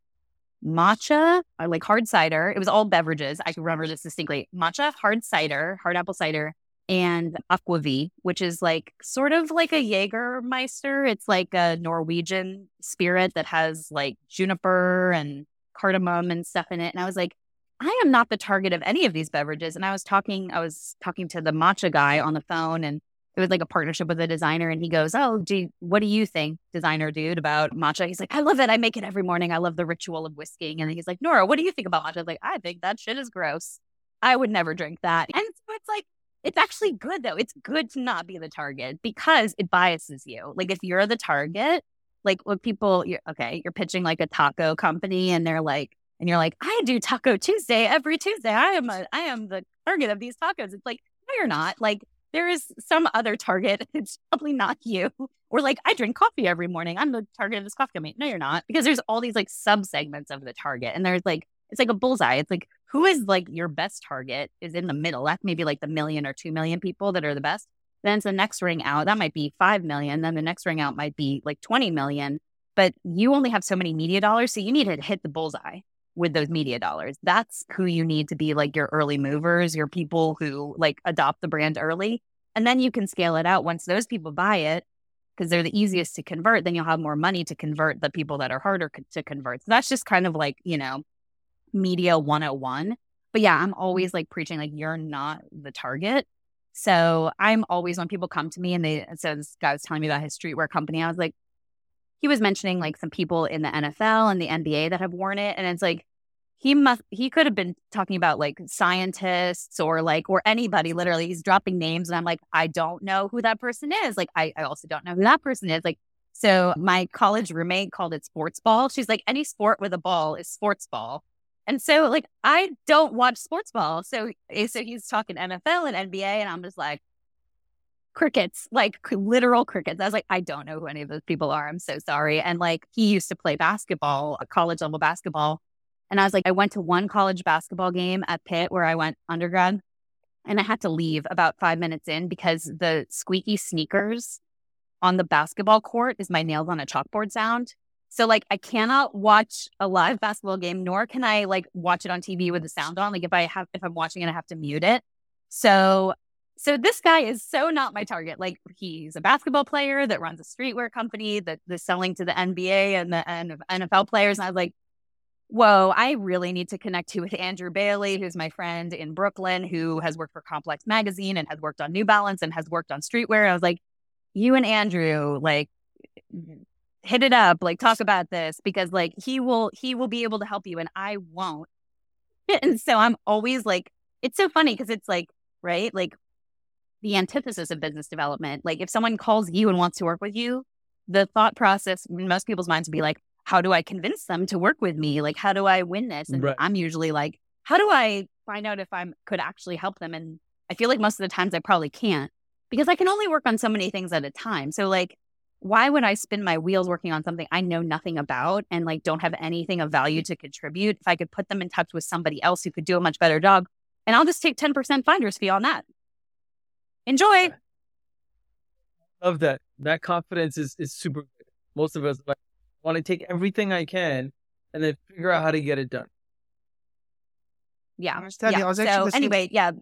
matcha, uh, like hard cider. It was all beverages. I can remember this distinctly. Matcha, hard cider, hard apple cider, and aquavit, which is like sort of like a Jägermeister. It's like a Norwegian spirit that has like juniper and cardamom and stuff in it. And I was like, I am not the target of any of these beverages. And I was talking, I was talking to the matcha guy on the phone and it was like a partnership with a designer and he goes, Oh, do what do you think, designer dude, about matcha? He's like, I love it. I make it every morning. I love the ritual of whisking. And he's like, Nora, what do you think about matcha? I was like, I think that shit is gross. I would never drink that. And so it's like it's actually good though. It's good to not be the target because it biases you. Like if you're the target, like when people, you're, okay, you're pitching like a taco company and they're like, and you're like, I do Taco Tuesday every Tuesday. I am a, I am the target of these tacos. It's like, no, you're not. Like there is some other target. It's probably not you. Or like, I drink coffee every morning. I'm the target of this coffee company. No, you're not. Because there's all these like sub segments of the target. And there's like, it's like a bullseye. It's like who is like your best target is in the middle. That maybe like the million or two million people that are the best. Then the next ring out, that might be five million. Then the next ring out might be like 20 million. But you only have so many media dollars. So you need to hit the bullseye with those media dollars. That's who you need to be like your early movers, your people who like adopt the brand early. And then you can scale it out once those people buy it because they're the easiest to convert. Then you'll have more money to convert the people that are harder to convert. So that's just kind of like, you know, media 101. But yeah, I'm always like preaching, like, you're not the target. So I'm always, when people come to me and they, so this guy was telling me about his streetwear company, I was like, he was mentioning like some people in the NFL and the NBA that have worn it. And it's like, he must, he could have been talking about like scientists or like, or anybody literally. He's dropping names. And I'm like, I don't know who that person is. Like, I, I also don't know who that person is. Like, so my college roommate called it sports ball. She's like, any sport with a ball is sports ball. And so, like, I don't watch sports ball. So, so he's talking NFL and NBA, and I'm just like, crickets, like literal crickets. I was like, I don't know who any of those people are. I'm so sorry. And like, he used to play basketball, uh, college level basketball. And I was like, I went to one college basketball game at Pitt where I went undergrad, and I had to leave about five minutes in because the squeaky sneakers on the basketball court is my nails on a chalkboard sound. So like I cannot watch a live basketball game, nor can I like watch it on TV with the sound on. Like if I have if I'm watching it, I have to mute it. So so this guy is so not my target. Like he's a basketball player that runs a streetwear company that is selling to the NBA and the and NFL players. And I was like, whoa, I really need to connect to with Andrew Bailey, who's my friend in Brooklyn, who has worked for Complex Magazine and has worked on New Balance and has worked on streetwear. And I was like, you and Andrew, like mm, hit it up, like talk about this because like he will he will be able to help you and I won't. And so I'm always like it's so funny because it's like, right? Like the antithesis of business development. Like if someone calls you and wants to work with you, the thought process in most people's minds would be like, how do I convince them to work with me? Like how do I win this? And right. I'm usually like, how do I find out if I could actually help them? And I feel like most of the times I probably can't because I can only work on so many things at a time. So like why would I spin my wheels working on something I know nothing about and like don't have anything of value to contribute if I could put them in touch with somebody else who could do a much better job? And I'll just take 10% finder's fee on that. Enjoy. Love that. That confidence is, is super good. Most of us like, want to take everything I can and then figure out how to get it done. Yeah. I was telling yeah. you, I was actually so listening- anyway, yeah.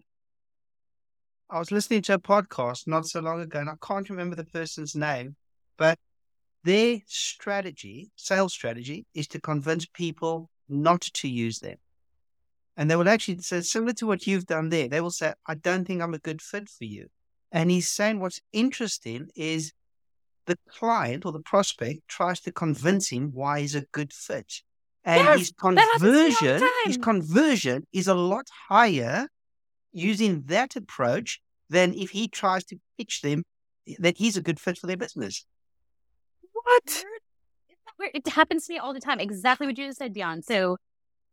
I was listening to a podcast not so long ago, and I can't remember the person's name, but their strategy, sales strategy, is to convince people not to use them. And they will actually say, similar to what you've done there, they will say, I don't think I'm a good fit for you. And he's saying what's interesting is the client or the prospect tries to convince him why he's a good fit. And Yes, his happens to me all the conversion, his conversion is a lot higher using that approach than if he tries to pitch them that he's a good fit for their business. What? It happens to me all the time. Exactly what you just said, Dion. So,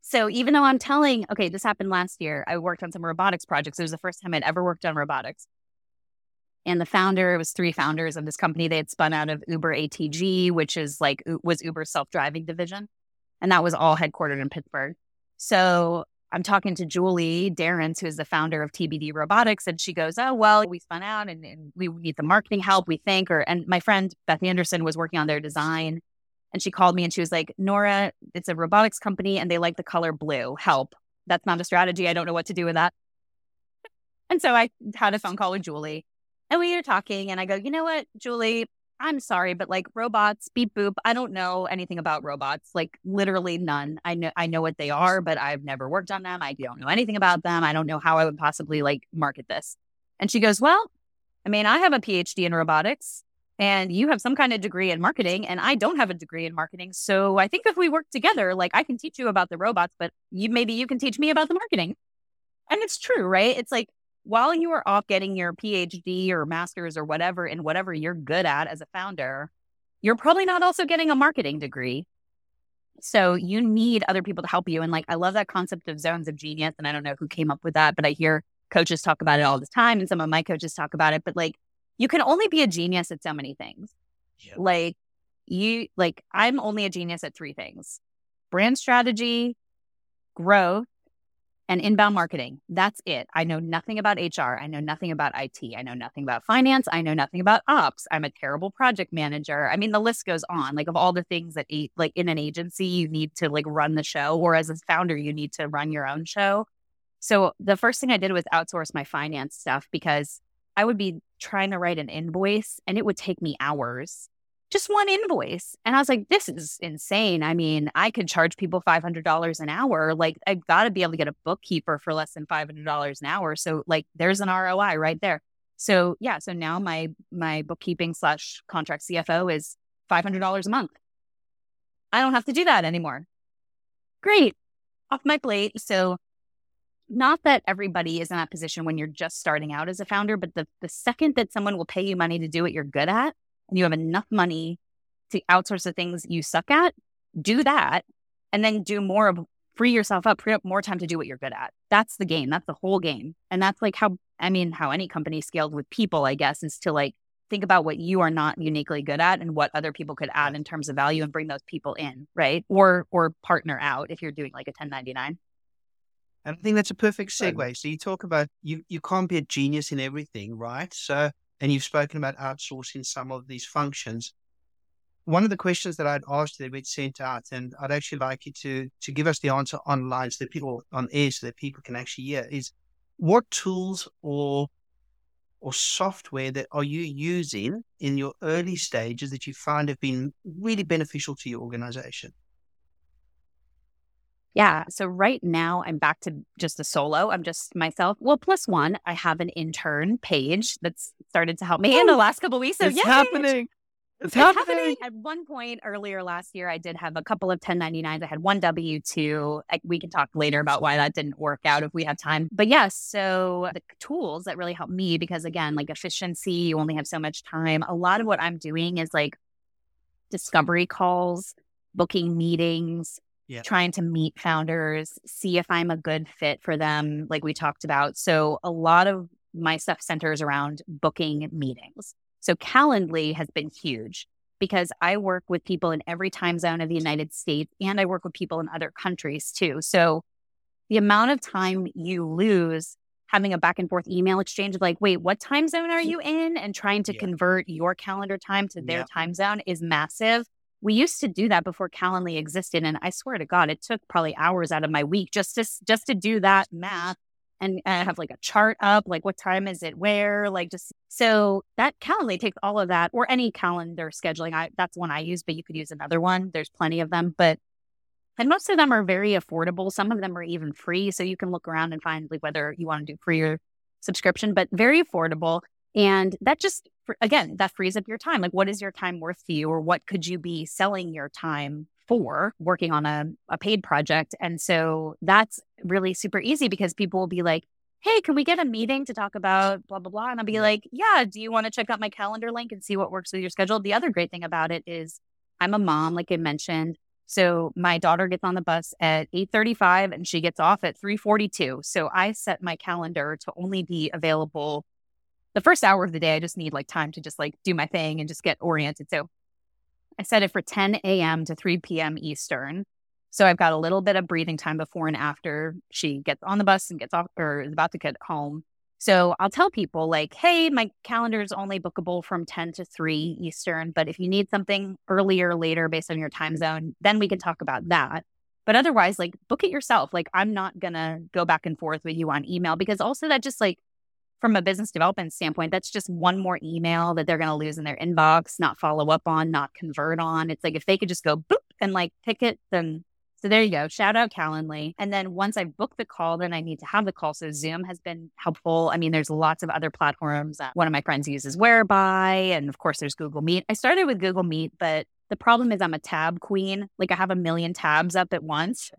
so even though I'm telling, okay, this happened last year. I worked on some robotics projects. It was the first time I'd ever worked on robotics. And the founder, it was three founders of this company. They had spun out of Uber ATG, which is like was Uber's self-driving division, and that was all headquartered in Pittsburgh. So I'm talking to Julie Darrens, who is the founder of TBD Robotics, and she goes, "Oh well, we spun out, and, and we need the marketing help. We think." Or and my friend Beth Anderson was working on their design, and she called me and she was like, "Nora, it's a robotics company, and they like the color blue. Help! That's not a strategy. I don't know what to do with that." And so I had a phone call with Julie, and we were talking, and I go, "You know what, Julie." I'm sorry, but like robots, beep boop. I don't know anything about robots, like literally none. I know I know what they are, but I've never worked on them. I don't know anything about them. I don't know how I would possibly like market this. And she goes, Well, I mean, I have a PhD in robotics and you have some kind of degree in marketing and I don't have a degree in marketing. So I think if we work together, like I can teach you about the robots, but you maybe you can teach me about the marketing. And it's true, right? It's like while you are off getting your PhD or master's or whatever in whatever you're good at as a founder, you're probably not also getting a marketing degree. So you need other people to help you. And like, I love that concept of zones of genius. And I don't know who came up with that, but I hear coaches talk about it all the time. And some of my coaches talk about it. But like, you can only be a genius at so many things. Yeah. Like, you, like, I'm only a genius at three things brand strategy, growth, and inbound marketing. That's it. I know nothing about HR. I know nothing about IT. I know nothing about finance. I know nothing about ops. I'm a terrible project manager. I mean, the list goes on. Like of all the things that like in an agency you need to like run the show or as a founder you need to run your own show. So the first thing I did was outsource my finance stuff because I would be trying to write an invoice and it would take me hours just one invoice. And I was like, this is insane. I mean, I could charge people $500 an hour. Like, I've got to be able to get a bookkeeper for less than $500 an hour. So, like, there's an ROI right there. So, yeah. So now my my bookkeeping slash contract CFO is $500 a month. I don't have to do that anymore. Great. Off my plate. So, not that everybody is in that position when you're just starting out as a founder, but the, the second that someone will pay you money to do what you're good at, and you have enough money to outsource the things you suck at, do that and then do more of free yourself up, free up more time to do what you're good at. That's the game. That's the whole game. And that's like how, I mean, how any company scaled with people, I guess, is to like think about what you are not uniquely good at and what other people could add in terms of value and bring those people in, right? Or, or partner out if you're doing like a 1099. And I think that's a perfect segue. So you talk about you you can't be a genius in everything, right? So and you've spoken about outsourcing some of these functions. One of the questions that I'd asked that we'd sent out, and I'd actually like you to to give us the answer online so that people on air so that people can actually hear is what tools or or software that are you using in your early stages that you find have been really beneficial to your organization? Yeah. So right now I'm back to just a solo. I'm just myself. Well, plus one, I have an intern page that's started to help me in the oh, last couple weeks. So it's yeah, happening. It's, It's happening. happening. At one point earlier last year, I did have a couple of 1099s. I had one W 2. We can talk later about why that didn't work out if we have time. But yes, so the tools that really help me, because again, like efficiency, you only have so much time. A lot of what I'm doing is like discovery calls, booking meetings, Yeah. trying to meet founders, see if I'm a good fit for them, like we talked about. So a lot of my stuff centers around booking meetings. So Calendly has been huge. because I work with people in every time zone of the United States and I work with people in other countries too. So the amount of time you lose having a back and forth email exchange of like, wait, what time zone are you in? And trying to yeah. convert your calendar time to their yeah. time zone is massive. We used to do that before Calendly existed. And I swear to God, it took probably hours out of my week just to just to do that math and I have like a chart up, like what time is it where, like just so that Calendly takes all of that or any calendar scheduling. I that's one I use, but you could use another one. There's plenty of them, but and most of them are very affordable. Some of them are even free, so you can look around and find like whether you want to do free or subscription, but very affordable. And that just again that frees up your time. Like, what is your time worth to you, or what could you be selling your time for working on a, a paid project. And so that's really super easy because people will be like, hey, can we get a meeting to talk about blah, blah, blah? And I'll be like, yeah, do you want to check out my calendar link and see what works with your schedule? The other great thing about it is I'm a mom, like I mentioned. So my daughter gets on the bus at 8:35 and she gets off at 3:42. So I set my calendar to only be available the first hour of the day. I just need like time to just like do my thing and just get oriented. So I set it for 10 a.m. to 3 p.m. Eastern. So I've got a little bit of breathing time before and after she gets on the bus and gets off or is about to get home. So I'll tell people like, hey, my calendar is only bookable from 10 to 3 Eastern, but if you need something earlier, later based on your time zone, then we can talk about that. But otherwise, like book it yourself. Like I'm not gonna go back and forth with you on email because also that just like from a business development standpoint, that's just one more email that they're going to lose in their inbox, not follow up on, not convert on. It's like if they could just go boop and like pick it, then so there you go. Shout out Calendly. And then once I book the call, then I need to have the call. So Zoom has been helpful. I mean, there's lots of other platforms. One of my friends uses Whereby, and of course, there's Google Meet. I started with Google Meet, but the problem is I'm a tab queen. Like I have a million tabs up at once.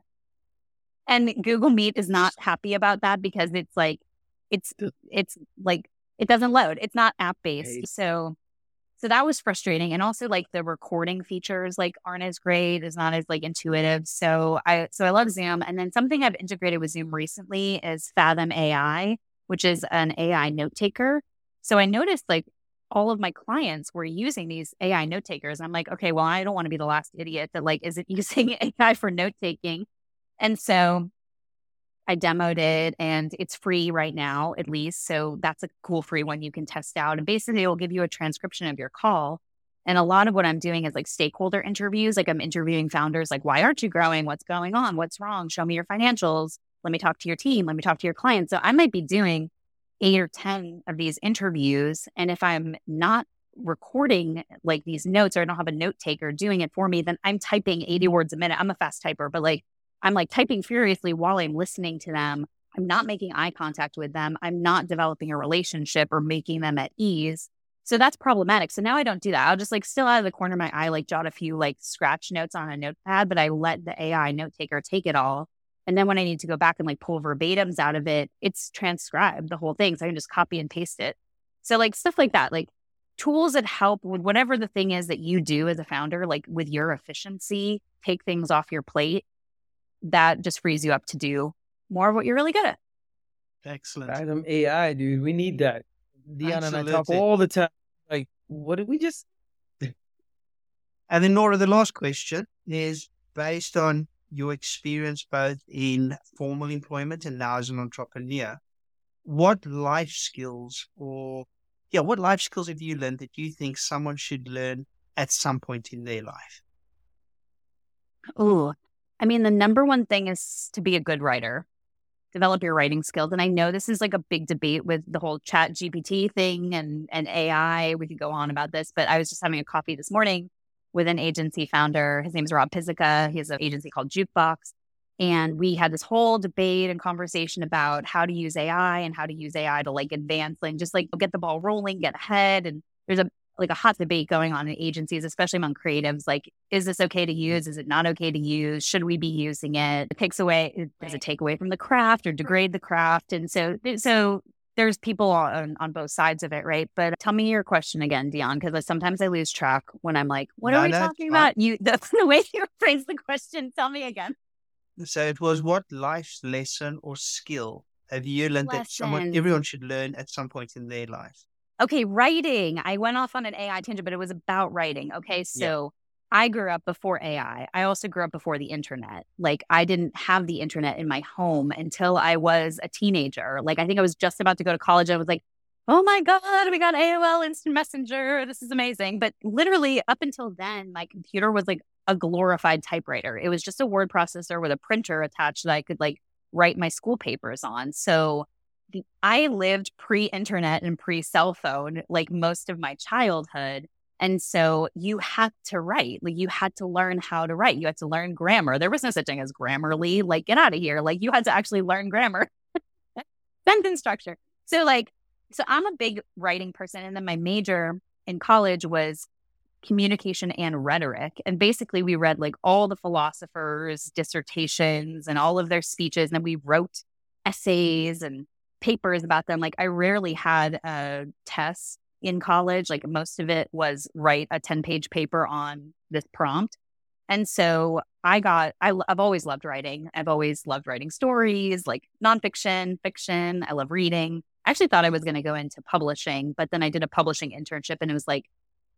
And Google Meet is not happy about that because it's like it's it's like it doesn't load. It's not app based. So so that was frustrating. And also like the recording features like aren't as great, it's not as like intuitive. So I so I love Zoom. And then something I've integrated with Zoom recently is Fathom AI, which is an AI note taker. So I noticed like all of my clients were using these AI note takers. I'm like, okay, well, I don't want to be the last idiot that like isn't using AI for note taking. And so I demoed it and it's free right now, at least. So that's a cool free one you can test out. And basically, it will give you a transcription of your call. And a lot of what I'm doing is like stakeholder interviews. Like I'm interviewing founders, like, why aren't you growing? What's going on? What's wrong? Show me your financials. Let me talk to your team. Let me talk to your clients. So I might be doing eight or 10 of these interviews. And if I'm not recording like these notes or I don't have a note taker doing it for me, then I'm typing 80 words a minute. I'm a fast typer, but like I'm like typing furiously while I'm listening to them. I'm not making eye contact with them. I'm not developing a relationship or making them at ease. So that's problematic. So now I don't do that. I'll just like still out of the corner of my eye, like jot a few like scratch notes on a notepad, but I let the AI note taker take it all. And then when I need to go back and like pull verbatims out of it, it's transcribed the whole thing. So I can just copy and paste it. So like stuff like that, like tools that help with whatever the thing is that you do as a founder, like with your efficiency, take things off your plate that just frees you up to do more of what you're really good at. Excellent. Fathom AI, dude. We need that. Dion and I talk all the time. Like, what did we just? and then Nora, the last question is based on your experience both in formal employment and now as an entrepreneur. What life skills or yeah, what life skills have you learned that you think someone should learn at some point in their life? Oh, I mean, the number one thing is to be a good writer, develop your writing skills. And I know this is like a big debate with the whole chat GPT thing and, and AI. We could go on about this, but I was just having a coffee this morning with an agency founder. His name is Rob Pizzica. He has an agency called Jukebox. And we had this whole debate and conversation about how to use AI and how to use AI to like advance and just like get the ball rolling, get ahead. And there's a like a hot debate going on in agencies, especially among creatives. Like, is this okay to use? Is it not okay to use? Should we be using it? It takes away, does it take away from the craft or degrade the craft? And so, so there's people on, on both sides of it, right? But tell me your question again, Dion, because sometimes I lose track when I'm like, what no, are we no, talking about? You, the, the way you phrase the question, tell me again. So it was what life lesson or skill have you learned lesson. that someone, everyone should learn at some point in their life? Okay, writing. I went off on an AI tangent, but it was about writing. Okay, so yeah. I grew up before AI. I also grew up before the internet. Like I didn't have the internet in my home until I was a teenager. Like I think I was just about to go to college. I was like, oh my God, we got AOL Instant Messenger. This is amazing. But literally, up until then, my computer was like a glorified typewriter. It was just a word processor with a printer attached that I could like write my school papers on. So I lived pre internet and pre cell phone like most of my childhood. And so you had to write, like you had to learn how to write. You had to learn grammar. There was no such thing as Grammarly. Like, get out of here. Like, you had to actually learn grammar, sentence structure. So, like, so I'm a big writing person. And then my major in college was communication and rhetoric. And basically, we read like all the philosophers' dissertations and all of their speeches. And then we wrote essays and papers about them. Like I rarely had a test in college. Like most of it was write a 10 page paper on this prompt. And so I got, I, have always loved writing. I've always loved writing stories, like nonfiction, fiction. I love reading. I actually thought I was going to go into publishing, but then I did a publishing internship and it was like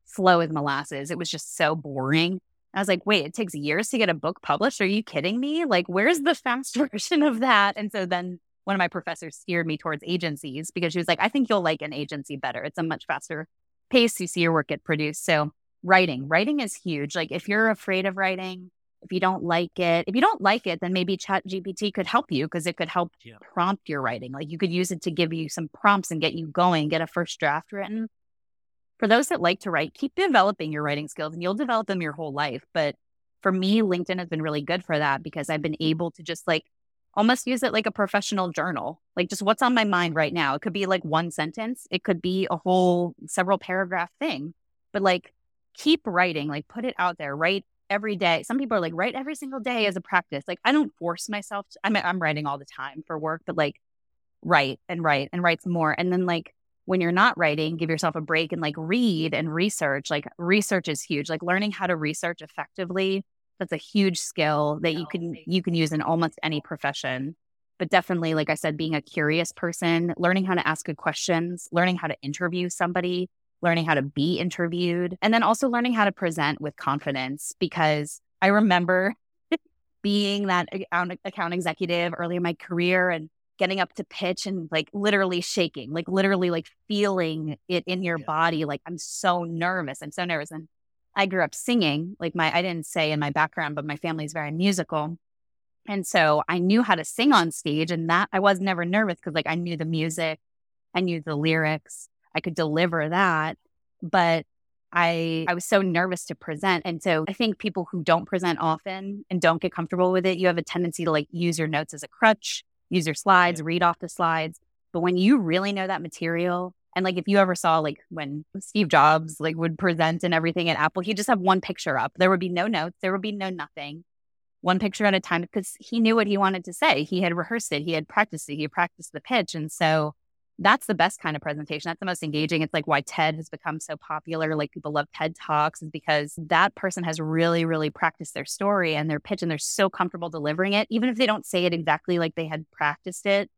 slow as molasses. It was just so boring. I was like, wait, it takes years to get a book published. Are you kidding me? Like, where's the fast version of that? And so then one of my professors steered me towards agencies because she was like, I think you'll like an agency better. It's a much faster pace. You see your work get produced. So writing, writing is huge. Like if you're afraid of writing, if you don't like it, if you don't like it, then maybe Chat GPT could help you because it could help yeah. prompt your writing. Like you could use it to give you some prompts and get you going, get a first draft written. For those that like to write, keep developing your writing skills and you'll develop them your whole life. But for me, LinkedIn has been really good for that because I've been able to just like almost use it like a professional journal, like just what's on my mind right now. It could be like one sentence, it could be a whole several paragraph thing, but like keep writing, like put it out there, write every day. Some people are like, write every single day as a practice. Like, I don't force myself. To, I'm, I'm writing all the time for work, but like, write and write and write some more. And then, like, when you're not writing, give yourself a break and like read and research. Like, research is huge. Like, learning how to research effectively that's a huge skill that you oh, can you can use in almost any profession but definitely like i said being a curious person learning how to ask good questions learning how to interview somebody learning how to be interviewed and then also learning how to present with confidence because i remember being that account, account executive early in my career and getting up to pitch and like literally shaking like literally like feeling it in your yeah. body like i'm so nervous i'm so nervous and I grew up singing, like my, I didn't say in my background, but my family is very musical. And so I knew how to sing on stage and that I was never nervous because like I knew the music, I knew the lyrics, I could deliver that. But I I was so nervous to present. And so I think people who don't present often and don't get comfortable with it, you have a tendency to like use your notes as a crutch, use your slides, yeah. read off the slides. But when you really know that material and like if you ever saw like when Steve Jobs like would present and everything at Apple, he'd just have one picture up. There would be no notes, there would be no nothing. One picture at a time because he knew what he wanted to say. He had rehearsed it, he had practiced it, he practiced the pitch. And so that's the best kind of presentation. That's the most engaging. It's like why TED has become so popular. Like people love TED Talks is because that person has really, really practiced their story and their pitch and they're so comfortable delivering it. Even if they don't say it exactly like they had practiced it,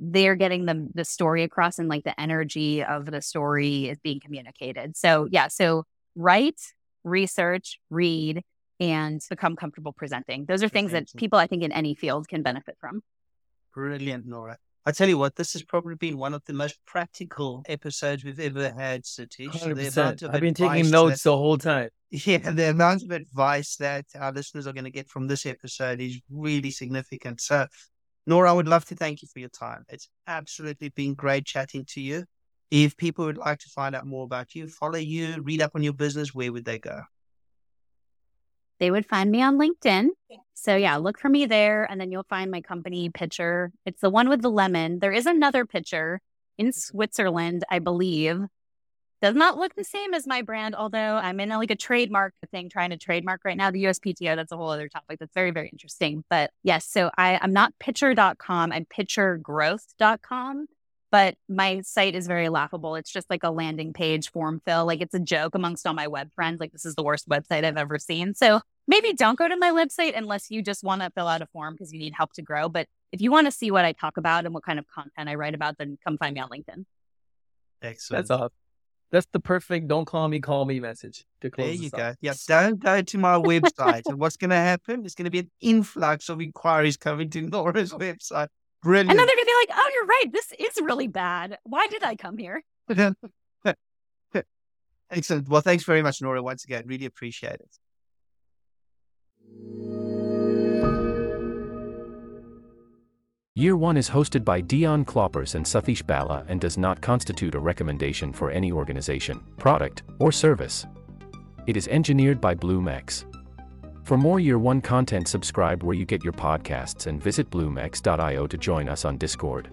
they're getting the the story across and like the energy of the story is being communicated. So yeah, so write, research, read, and become comfortable presenting. Those are things that people I think in any field can benefit from. Brilliant, Nora. I tell you what, this has probably been one of the most practical episodes we've ever had, Satish. 100%. I've been taking notes that, the whole time. Yeah, the amount of advice that our listeners are going to get from this episode is really significant. So Nora, I would love to thank you for your time. It's absolutely been great chatting to you. If people would like to find out more about you, follow you, read up on your business, where would they go? They would find me on LinkedIn. So, yeah, look for me there, and then you'll find my company Pitcher. It's the one with the lemon. There is another Pitcher in mm-hmm. Switzerland, I believe, does not look the same as my brand, although I'm in a, like a trademark thing trying to trademark right now. The USPTO, that's a whole other topic that's very, very interesting. But yes, so I, I'm not pitcher.com, I'm pitchergrowth.com. But my site is very laughable. It's just like a landing page form fill. Like it's a joke amongst all my web friends. Like this is the worst website I've ever seen. So maybe don't go to my website unless you just want to fill out a form because you need help to grow. But if you want to see what I talk about and what kind of content I write about, then come find me on LinkedIn. Excellent. That's awesome. That's the perfect "Don't call me, call me" message to close. There you this go. off. Yeah, don't go to my website. and what's going to happen? There's going to be an influx of inquiries coming to Nora's website. Brilliant. And then they're gonna be like, "Oh, you're right. This is really bad. Why did I come here?" Excellent. Well, thanks very much, Nora, once again. Really appreciate it. Year 1 is hosted by Dion Kloppers and Satish Bala and does not constitute a recommendation for any organization, product, or service. It is engineered by BloomX. For more Year 1 content, subscribe where you get your podcasts and visit bloomx.io to join us on Discord.